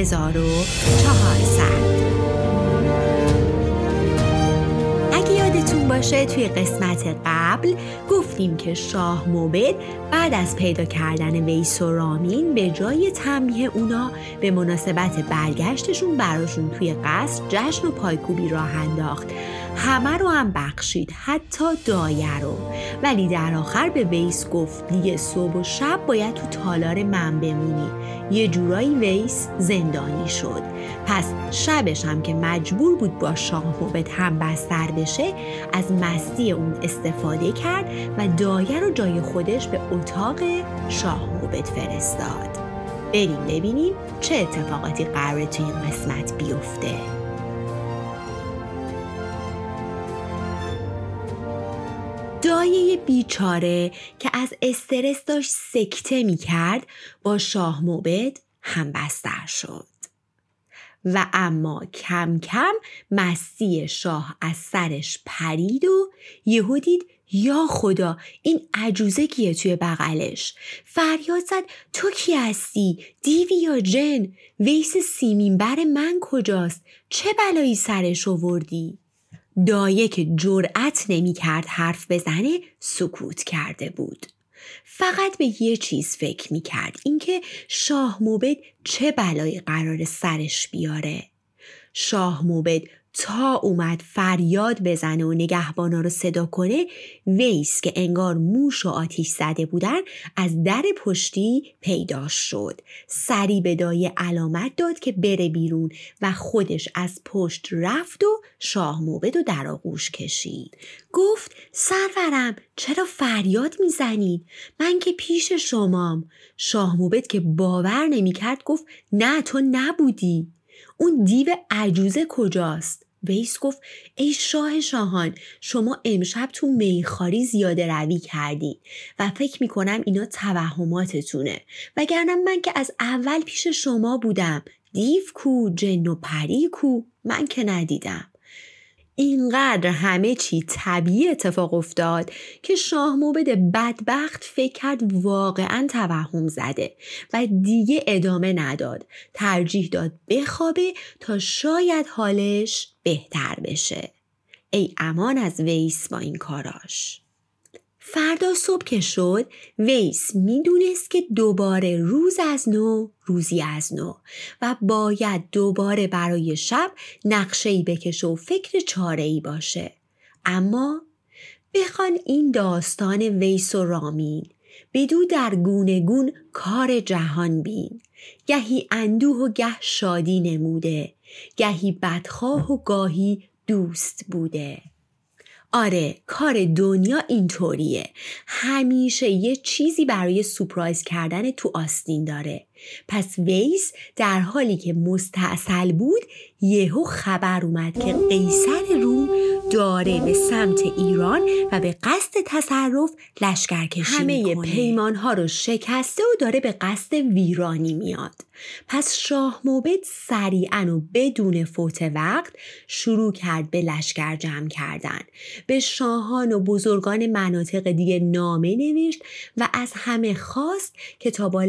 1400 باشه توی قسمت قبل گفتیم که شاه موبد بعد از پیدا کردن ویس و رامین به جای تنبیه اونا به مناسبت برگشتشون براشون توی قصر جشن و پایکوبی راه انداخت. همه رو هم بخشید حتی دایه رو. ولی در آخر به ویس گفت دیگه صبح و شب باید تو تالار من بمونی. یه جورایی ویس زندانی شد. پس شبش هم که مجبور بود با شاه موبد هم بستر بشه از مستی اون استفاده کرد و دایه رو جای خودش به اتاق شاه موبد فرستاد. بریم ببینیم چه اتفاقاتی قراره توی این قسمت بیفته. دایه بیچاره که از استرس داشت سکته می کرد با شاه موبد هم بستر شد. و اما کم کم مستی شاه از سرش پرید و یهو دید یا خدا این عجوزه کیه توی بغلش؟ فریاد زد تو کی هستی؟ دیوی یا جن؟ ویس سیمین بر من کجاست؟ چه بلایی سرش آوردی؟ دایه که جرأت نمی کرد حرف بزنه سکوت کرده بود. فقط به یه چیز فکر می کرد اینکه شاه موبد چه بلایی قرار سرش بیاره. شاه موبد تا اومد فریاد بزنه و نگهبانا رو صدا کنه ویس که انگار موش و آتیش زده بودن از در پشتی پیدا شد. سری به دایه علامت داد که بره بیرون و خودش از پشت رفت و شاه موبد و در آغوش کشید. گفت سرورم چرا فریاد می‌زنید من که پیش شمام. شاه موبد که باور نمی‌کرد گفت نه تو نبودی. اون دیو عجوزه کجاست؟ ویس گفت ای شاه شاهان شما امشب تو میخاری زیاده روی کردی و فکر می‌کنم اینا توهماتتونه. وگرنه من که از اول پیش شما بودم. دیو کو جن و پری کو من که ندیدم. اینقدر همه چی طبیعی اتفاق افتاد که شاه موبد بدبخت فکر کرد واقعا توهم زده و دیگه ادامه نداد. ترجیح داد بخوابه تا شاید حالش بهتر بشه. ای امان از ویس با این کاراش. فردا صبح که شد ویس می‌دونست که دوباره روز از نو روزی از نو و باید دوباره برای شب نقشه بکشه و فکر چاره ای باشه. اما بخوان این داستان ویس و رامین بدو در گونه گون کار جهان بین. گهی اندوه و گه شادی نموده گهی بدخواه و گاهی دوست بوده. آره کار دنیا اینطوریه. همیشه یه چیزی برای سپرایز کردن تو آستین داره. پس ویس در حالی که مستاصل بود یهو خبر اومد که قیصر روم داره به سمت ایران و به قصد تصرف لشکرکشی همه پیمان ها رو شکسته و داره به قصد ویرانی میاد. پس شاه موبد سریعا و بدون فوت وقت شروع کرد به لشکر جمع کردن. به شاهان و بزرگان مناطق دیگه نامه نوشت و از همه خواست که تا با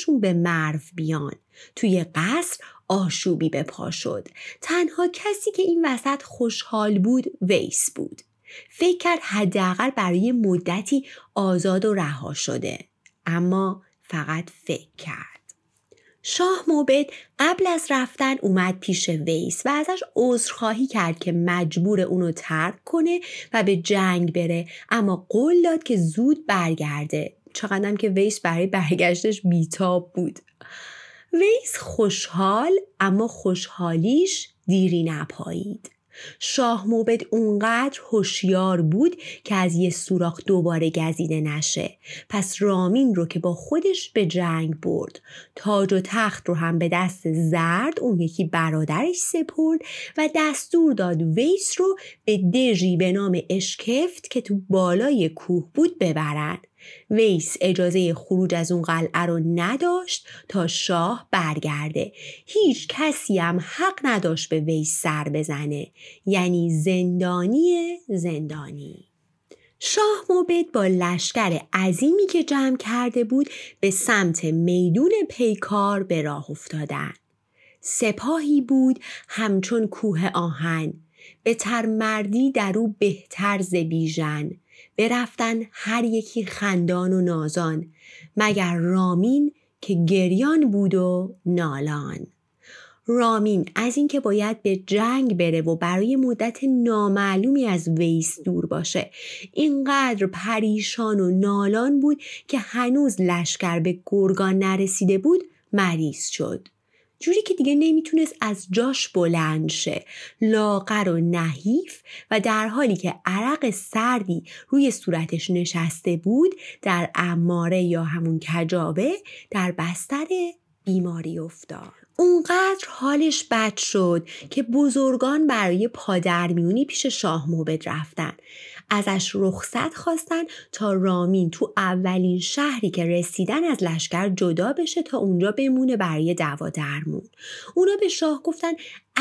لشکریانشون به مرو بیان. توی قصر آشوبی به پا شد. تنها کسی که این وسط خوشحال بود ویس بود. فکر کرد حداقل برای مدتی آزاد و رها شده. اما فقط فکر کرد. شاه موبد قبل از رفتن اومد پیش ویس و ازش عذرخواهی کرد که مجبور اونو ترک کنه و به جنگ بره اما قول داد که زود برگرده. چقدرم که ویس برای برگشتش بیتاب بود. ویس خوشحال اما خوشحالیش دیری نپایید. شاه موبد اونقدر هوشیار بود که از یه سوراخ دوباره گزیده نشه. پس رامین رو که با خودش به جنگ برد. تاج و تخت رو هم به دست زرد اون یکی برادرش سپرد و دستور داد ویس رو به دژی به نام اشکفت که تو بالای کوه بود ببرن. ویس اجازه خروج از اون قلعه رو نداشت تا شاه برگرده. هیچ کسی هم حق نداشت به ویس سر بزنه. یعنی زندانی زندانی. شاه موبد با لشکر عظیمی که جمع کرده بود به سمت میدون پیکار به راه افتادن. سپاهی بود همچون کوه آهن. به ترمردی در او بهتر ز بیژن برفتن هر یکی خندان و نازان مگر رامین که گریان بود و نالان. رامین از اینکه باید به جنگ بره و برای مدت نامعلومی از ویس دور باشه اینقدر پریشان و نالان بود که هنوز لشکر به گرگان نرسیده بود مریض شد. جوری که دیگه نمی‌تونست از جاش بلند شه. لاغر و نحیف و در حالی که عرق سردی روی صورتش نشسته بود در اماره یا همون کجابه در بستر بیماری افتاد. اونقدر حالش بد شد که بزرگان برای پادرمیونی پیش شاه موبد رفتن. ازش رخصت خواستن تا رامین تو اولین شهری که رسیدن از لشکر جدا بشه تا اونجا بمونه برای دوا درمون اونا به شاه گفتن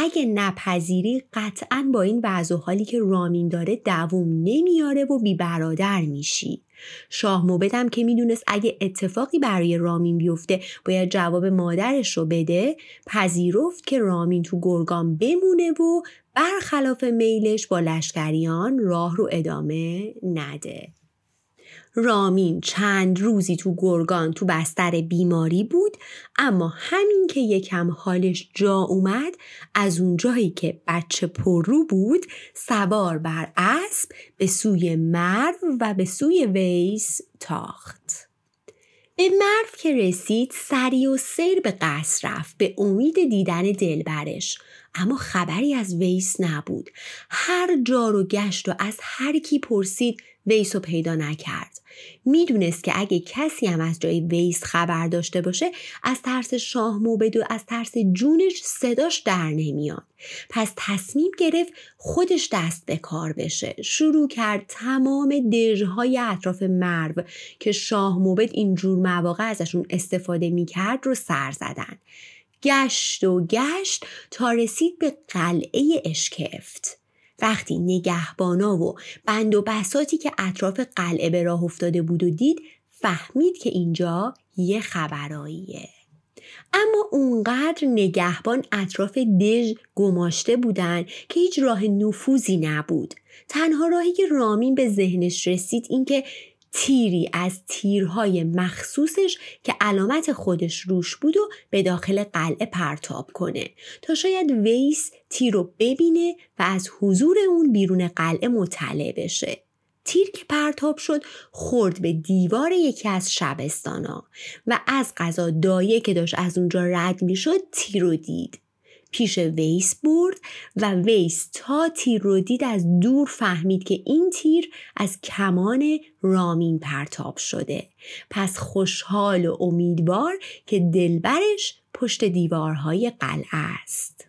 اگه نپذیری قطعا با این وضع حالی که رامین داره دووم نمیاره و بی برادر میشی شاه موبدم که می‌دونست اگه اتفاقی برای رامین بیفته باید جواب مادرش رو بده پذیرفت که رامین تو گرگان بمونه و برخلاف میلش با لشکریان راه رو ادامه نده. رامین چند روزی تو گرگان تو بستر بیماری بود اما همین که یکم حالش جا اومد از اون جایی که بچه پررو بود سوار بر اسب به سوی مرو و به سوی ویس تاخت. به مرو که رسید سری و سیر به قصر رفت به امید دیدن دلبرش. اما خبری از ویس نبود. هر جا رو گشت و از هر کی پرسید ویس رو پیدا نکرد. می‌دونست که اگه کسی هم از جای ویس خبر داشته باشه از ترس شاه موبد و از ترس جونش صداش در نمیاد. پس تصمیم گرفت خودش دست به کار بشه. شروع کرد تمام دژهای اطراف مرو که شاه موبد اینجور مواقع ازشون استفاده می‌کرد رو سر زدن. گشت و گشت تا رسید به قلعه اشکفت. وقتی نگهبانا و بند و بساتی که اطراف قلعه به راه افتاده بود و دید فهمید که اینجا یه خبراییه. اما اونقدر نگهبان اطراف دژ گماشته بودن که هیچ راه نفوذی نبود. تنها راهی که رامین به ذهنش رسید اینکه تیری از تیرهای مخصوصش که علامت خودش روش بود و به داخل قلعه پرتاب کنه. تا شاید ویس تیر رو ببینه و از حضور اون بیرون قلعه مطلع بشه. تیر که پرتاب شد خورد به دیوار یکی از شبستانا و از غذا دایه که داشت از اونجا رد می‌شد تیر رو دید. پیش ویس برد و ویس تا تیر رو دید از دور فهمید که این تیر از کمان رامین پرتاب شده. پس خوشحال و امیدوار که دلبرش پشت دیوارهای قلعه است.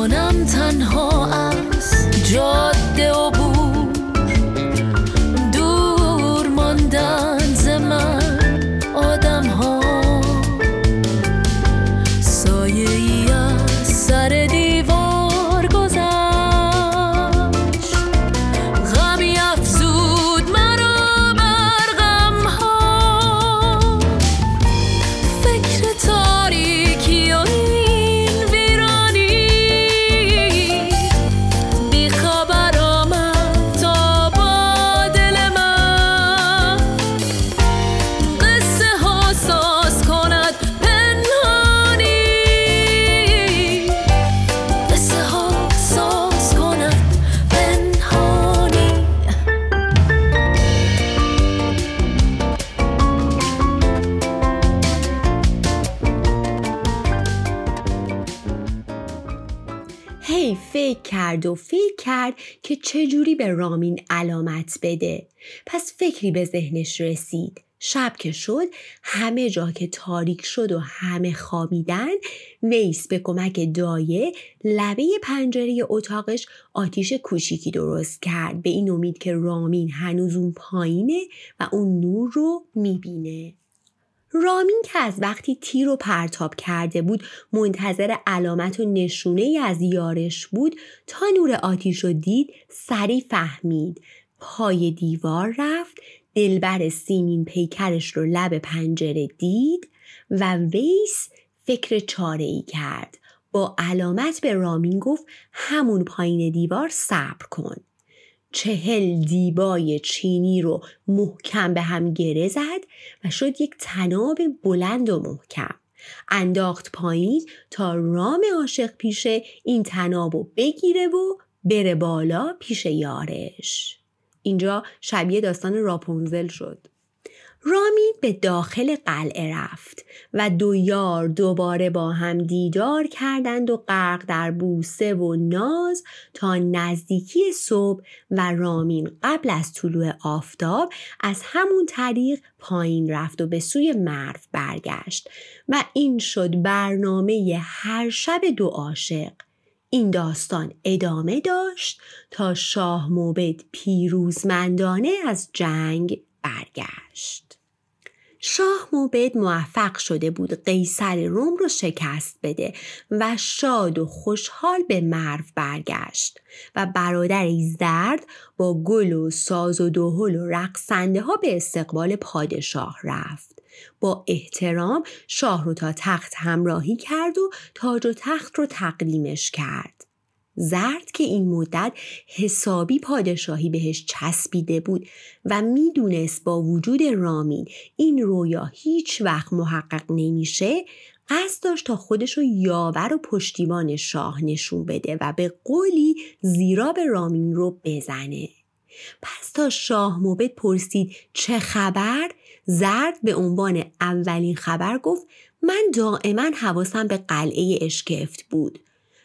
کنم تنها. کرد و فکر کرد که چجوری به رامین علامت بده. پس فکری به ذهنش رسید. شب که شد همه جا که تاریک شد و همه خوابیدن ویس به کمک دایه لبه پنجره اتاقش آتیش کوچیکی درست کرد. به این امید که رامین هنوز اون پایینه و اون نور رو می‌بینه. رامین که از وقتی تیر رو پرتاب کرده بود منتظر علامت و نشونه از یارش بود تا نور آتیش رو دید سریع فهمید. پای دیوار رفت دلبر سیمین پیکرش رو لب پنجره دید و ویس فکر چاره ای کرد. با علامت به رامین گفت همون پایین دیوار صبر کن. چهل دیبای چینی رو محکم به هم گره زد و شد یک تناب بلند و محکم. انداخت پایین تا رام عاشق پیشه این تناب رو بگیره و بره بالا پیش یارش. اینجا شبیه داستان راپونزل شد. رامی به داخل قلعه رفت و دو یار دوباره با هم دیدار کردند و غرق در بوسه و ناز تا نزدیکی صبح و رامین قبل از طلوع آفتاب از همون طریق پایین رفت و به سوی مرو برگشت و این شد برنامه هر شب دو عاشق این داستان ادامه داشت تا شاه موبد پیروزمندانه از جنگ برگشت. شاه موبد موفق شده بود قیصر روم رو شکست بده و شاد و خوشحال به مرو برگشت و برادری زرد با گل و ساز و دهل و رقصنده ها به استقبال پادشاه رفت. با احترام شاه رو تا تخت همراهی کرد و تاج و تخت رو تقدیمش کرد. زرد که این مدت حسابی پادشاهی بهش چسبیده بود و می‌دونست با وجود رامین این رویا هیچ وقت محقق نمیشه قصد داشت تا خودش رو یاور و پشتیبان شاه نشون بده و به قولی زیرا به رامین رو بزنه. پس تا شاه موبت پرسید چه خبر زرد به عنوان اولین خبر گفت من دائما حواسم به قلعه اشکفت بود.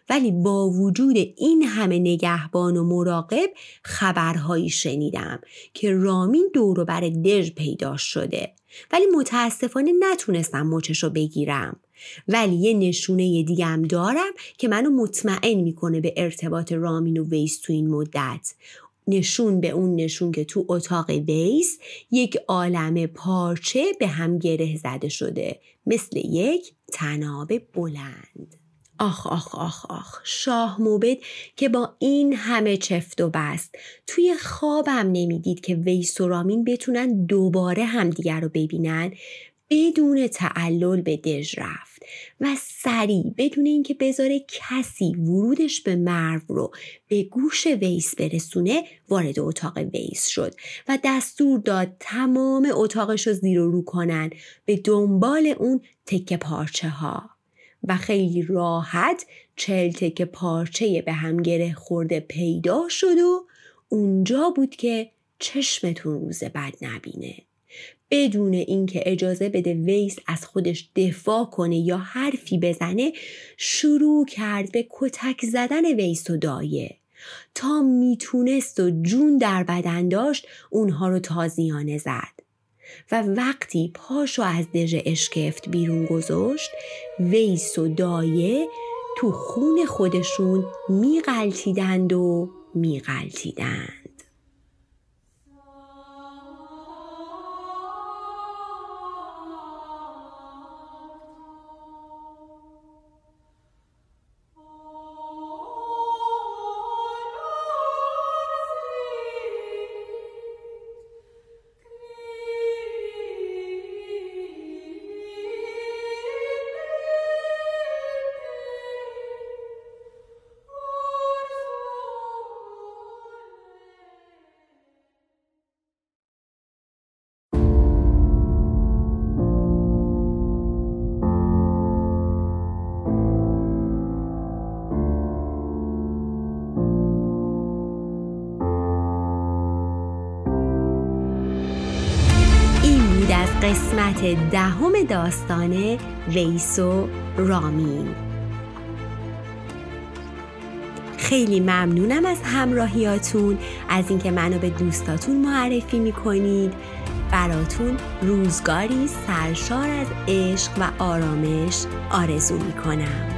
ولی با وجود این همه نگهبان و مراقب خبرهایی شنیدم که رامین دورو بر دژ پیدا شده. ولی متاسفانه نتونستم مچش رو بگیرم. ولی یه نشونه دیگم دارم که منو مطمئن می‌کنه به ارتباط رامین و ویس تو این مدت. نشون به اون نشون که تو اتاق ویس یک عالم پارچه به هم گره زده شده. مثل یک تناب بلند. آخ آخ آخ آخ. شاه موبد که با این همه چفت و بست توی خوابم نمی‌دید که ویس و بتونن دوباره همدیگر رو ببینن بدون تعلل به دژ رفت و سریع بدون اینکه بذاره کسی ورودش به مرو رو به گوش ویس برسونه وارد اتاق ویس شد و دستور داد تمام اتاقش رو زیر و رو کنن به دنبال اون تکه پارچه ها و خیلی راحت چل تکه پارچه به هم گره خورده پیدا شد و اونجا بود که چشمتون روز بد نبینه. بدون اینکه اجازه بده ویس از خودش دفاع کنه یا حرفی بزنه شروع کرد به کتک زدن ویس و دایه. تا می‌تونست و جون در بدن داشت اونها رو تازیانه زد. و وقتی پاشو از دژ اشکفت بیرون گذاشت ویس و دایه تو خون خودشون میقلتیدند و میقلتیدند قسمت دهم داستان ویس و رامین خیلی ممنونم از همراهیاتون از اینکه منو به دوستاتون معرفی می‌کنید. براتون روزگاری سرشار از عشق و آرامش آرزو می‌کنم.